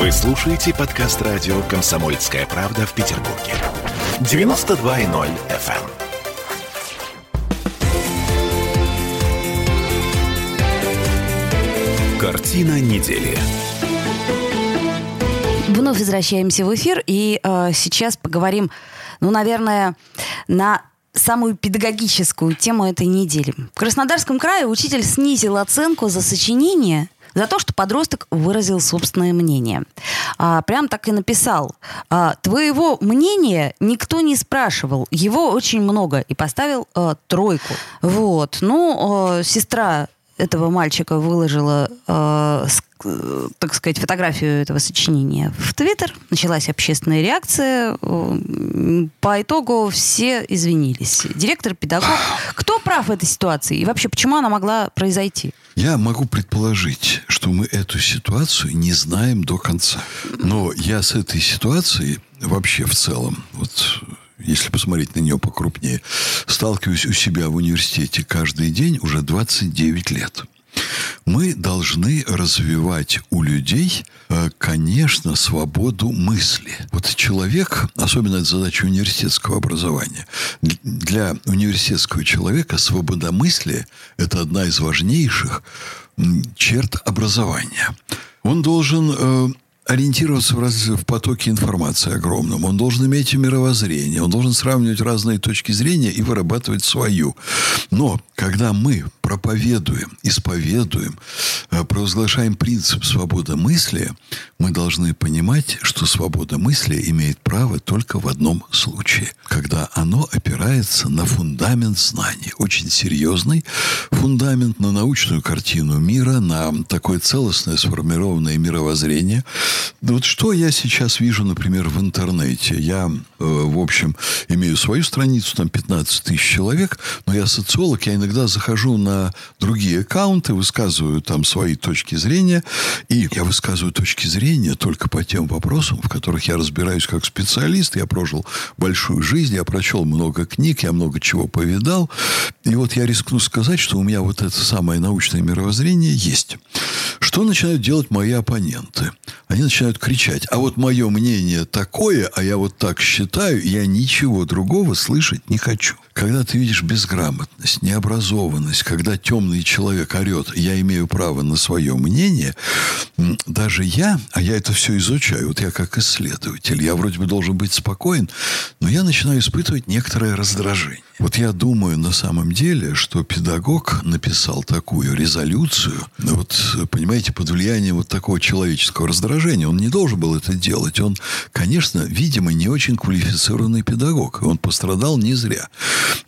Вы слушаете подкаст радио «Комсомольская правда» в Петербурге. 92.0 FM. Картина недели. Вновь возвращаемся в эфир, и э, сейчас поговорим, ну, наверное, на самую педагогическую тему этой недели. В Краснодарском крае учитель снизил оценку за сочинение за то, что подросток выразил собственное мнение. А, прям так и написал. А, Твоего мнения никто не спрашивал. Его очень много. И поставил а, тройку. Вот. Ну, а, сестра этого мальчика выложила, э, с, э, так сказать, фотографию этого сочинения в Твиттер. Началась общественная реакция. Э, по итогу все извинились. Директор, педагог. Кто прав в этой ситуации? И вообще, почему она могла произойти? Я могу предположить, что мы эту ситуацию не знаем до конца. Но я с этой ситуацией вообще в целом, вот если посмотреть на нее покрупнее, сталкиваюсь у себя в университете каждый день уже 29 лет. Мы должны развивать у людей, э, конечно, свободу мысли. Вот человек, особенно это задача университетского образования, для университетского человека свобода мысли – это одна из важнейших черт образования. Он должен э, ориентироваться в, раз, в потоке информации огромном. Он должен иметь мировоззрение. Он должен сравнивать разные точки зрения и вырабатывать свою. Но когда мы проповедуем, исповедуем, провозглашаем принцип свободы мысли, мы должны понимать, что свобода мысли имеет право только в одном случае, когда оно опирается на фундамент знаний, очень серьезный фундамент на научную картину мира, на такое целостное сформированное мировоззрение. Вот что я сейчас вижу, например, в интернете. Я, э, в общем, имею свою страницу, там 15 тысяч человек, но я социолог, я иногда захожу на другие аккаунты, высказываю там свои точки зрения. И я высказываю точки зрения только по тем вопросам, в которых я разбираюсь как специалист. Я прожил большую жизнь, я прочел много книг, я много чего повидал. И вот я рискну сказать, что у меня вот это самое научное мировоззрение есть. Что начинают делать мои оппоненты? Они начинают кричать, а вот мое мнение такое, а я вот так считаю, я ничего другого слышать не хочу. Когда ты видишь безграмотность, необразованность, когда темный человек орет, я имею право на свое мнение, даже я, а я это все изучаю, вот я как исследователь, я вроде бы должен быть спокоен, но я начинаю испытывать некоторое раздражение. Вот я думаю на самом деле, что педагог написал такую резолюцию, вот, понимаете, под влиянием вот такого человеческого раздражения. Он не должен был это делать. Он, конечно, видимо, не очень квалифицированный педагог. Он пострадал не зря.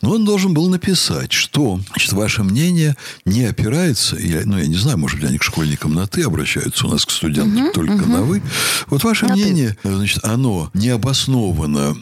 Но он должен был написать, что значит, ваше мнение не опирается, я, ну, я не знаю, может быть, они к школьникам на «ты» обращаются, у нас к студентам угу, только угу. на «вы». Вот ваше на мнение, ты. значит, оно не обосновано,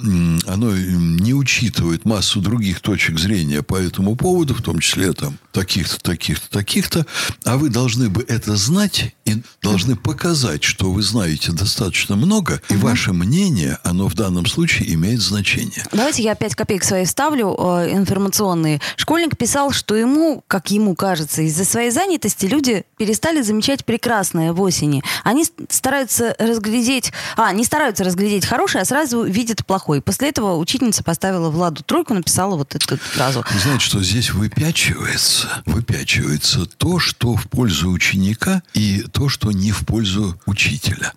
оно не учитывает массу других точек зрения по этому поводу, в том числе там таких-то, таких-то, таких-то, а вы должны бы это знать и должны показать, что вы знаете достаточно много, и угу. ваше мнение, оно в данном случае имеет значение. Давайте я пять копеек свои вставлю э, информационные. Школьник писал, что ему, как ему кажется, из-за своей занятости люди перестали замечать прекрасное в осени. Они стараются разглядеть, а, не стараются разглядеть хорошее, а сразу видят плохое. После этого учительница поставила Владу тройку, написала вот эту фразу. Знаете, что здесь выпячивается, выпячивается то, что в пользу ученика и то, что не в пользу учителя.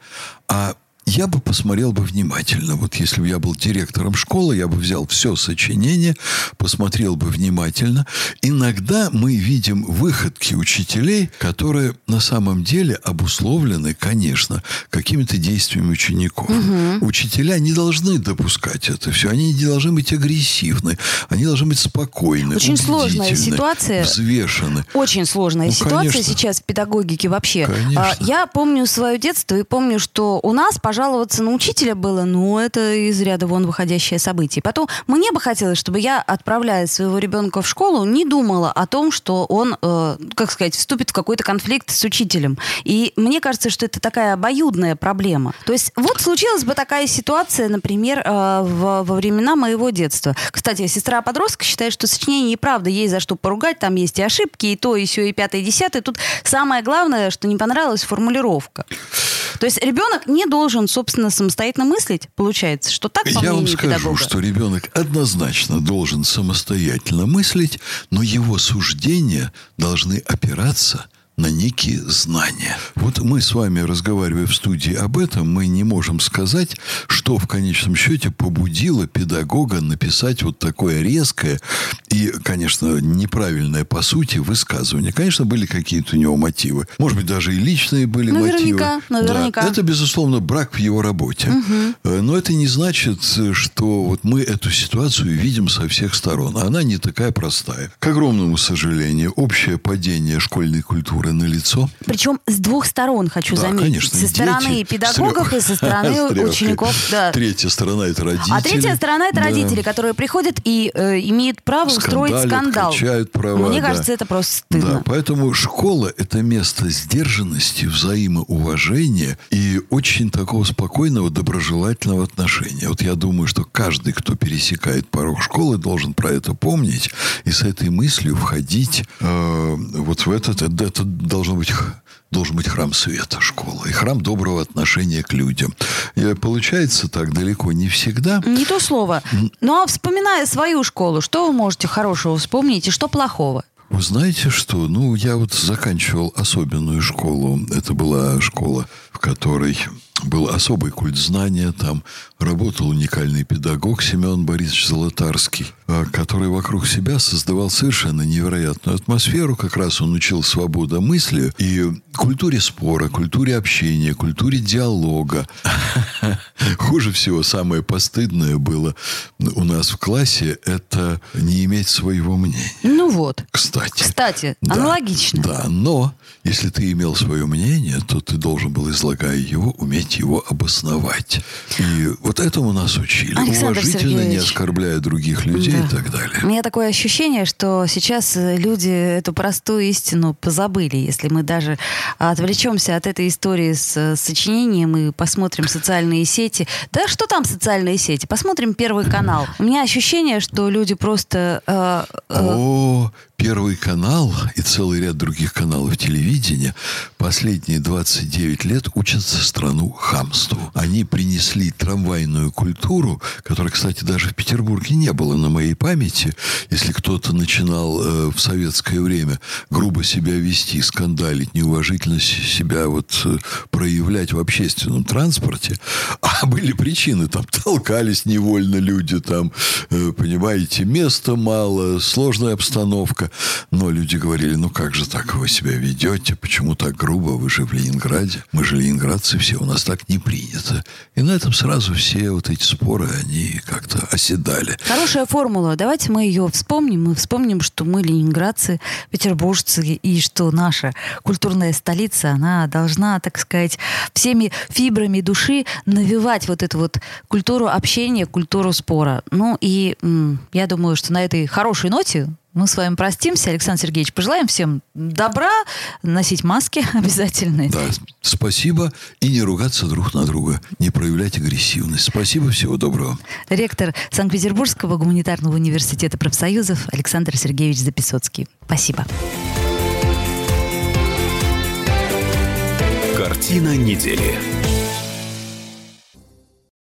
А я бы посмотрел бы внимательно. Вот если бы я был директором школы, я бы взял все сочинение, посмотрел бы внимательно. Иногда мы видим выходки учителей, которые на самом деле обусловлены, конечно, какими-то действиями учеников. Угу. Учителя не должны допускать это все. Они не должны быть агрессивны. Они должны быть спокойны, Очень сложная ситуация. Взвешены. Очень сложная ну, ситуация конечно. сейчас в педагогике вообще. Конечно. А, я помню свое детство и помню, что у нас, пожалуйста, пожаловаться на учителя было, ну, это из ряда вон выходящее событие. Потом мне бы хотелось, чтобы я, отправляя своего ребенка в школу, не думала о том, что он, э, как сказать, вступит в какой-то конфликт с учителем. И мне кажется, что это такая обоюдная проблема. То есть вот случилась бы такая ситуация, например, э, в, во времена моего детства. Кстати, сестра подростка считает, что сочинение и правда есть за что поругать, там есть и ошибки, и то, и все, и пятое, и десятое. Тут самое главное, что не понравилась формулировка. То есть ребенок не должен, собственно, самостоятельно мыслить, получается, что так, по Я вам скажу, педагога. что ребенок однозначно должен самостоятельно мыслить, но его суждения должны опираться на некие знания. Вот мы с вами, разговаривая в студии об этом, мы не можем сказать, что в конечном счете побудило педагога написать вот такое резкое и, конечно, неправильное по сути высказывание. Конечно, были какие-то у него мотивы. Может быть, даже и личные были Наверняка, мотивы. наверняка. Да, это, безусловно, брак в его работе. Э, Но это не значит, что вот мы эту ситуацию видим со всех сторон. Она не такая простая. К огромному сожалению, общее падение школьной культуры на лицо. Причем с двух сторон, хочу Да, заметить. конечно, со стороны дети, педагогов с и со стороны учеников. Да. Третья сторона это родители. А третья сторона это Да. родители, которые приходят и э, имеют право устроить Скандалят, скандал. качают права, Мне да. кажется, это просто стыдно. Да, поэтому школа – это место сдержанности, взаимоуважения и очень такого спокойного, доброжелательного отношения. Вот я думаю, что каждый, кто пересекает порог школы, должен про это помнить и с этой мыслью входить э, вот в этот, это, должно быть должен быть храм света школа и храм доброго отношения к людям. И получается так далеко не всегда. Не то слово. Ну а вспоминая свою школу, что вы можете хорошего вспомнить и что плохого? Вы знаете что? Ну, я вот заканчивал особенную школу. Это была школа, в которой был особый культ знания. Там работал уникальный педагог Семен Борисович Золотарский, который вокруг себя создавал совершенно невероятную атмосферу. Как раз он учил свобода мысли и культуре спора, культуре общения, культуре диалога. Хуже всего, самое постыдное было у нас в классе, это не иметь своего мнения. Ну вот. Кстати. Кстати, Да, аналогично. Да, но если ты имел свое мнение, то ты должен был, излагая его, уметь его обосновать. И вот этому нас учили. Александр Уважительно, не Сергеевич. оскорбляя других людей. И так далее. У меня такое ощущение, что сейчас э, люди эту простую истину позабыли. Если мы даже отвлечемся от этой истории с э, сочинением и посмотрим социальные сети. Да что там социальные сети? Посмотрим Первый канал. У меня ощущение, что люди просто... э, э, О, Первый канал и целый ряд других каналов телевидения последние 29 лет учатся страну хамству. Они принесли трамвайную культуру, которой, кстати, даже в Петербурге не было на моей памяти. Если кто-то начинал э, в советское время грубо себя вести, скандалить, неуважительно себя вот э, проявлять в общественном транспорте, а были причины, там толкались невольно люди, там, э, понимаете, места мало, сложная обстановка. Но люди говорили, ну как же так вы себя ведете, почему так грубо, вы же в Ленинграде, мы же ленинградцы все, у нас так не принято. И на этом сразу все вот эти споры, они как-то оседали. Хорошая формула. Давайте мы ее вспомним. Мы вспомним, что мы ленинградцы, петербуржцы, и что наша культурная столица, она должна, так сказать, всеми фибрами души навевать вот эту вот культуру общения, культуру спора. Ну и я думаю, что на этой хорошей ноте мы с вами простимся. Александр Сергеевич, пожелаем всем добра, носить маски обязательно. Да, спасибо. И не ругаться друг на друга, не проявлять агрессивность. Спасибо, всего доброго. Ректор Санкт-Петербургского гуманитарного университета профсоюзов Александр Сергеевич Записоцкий. Спасибо. Картина недели.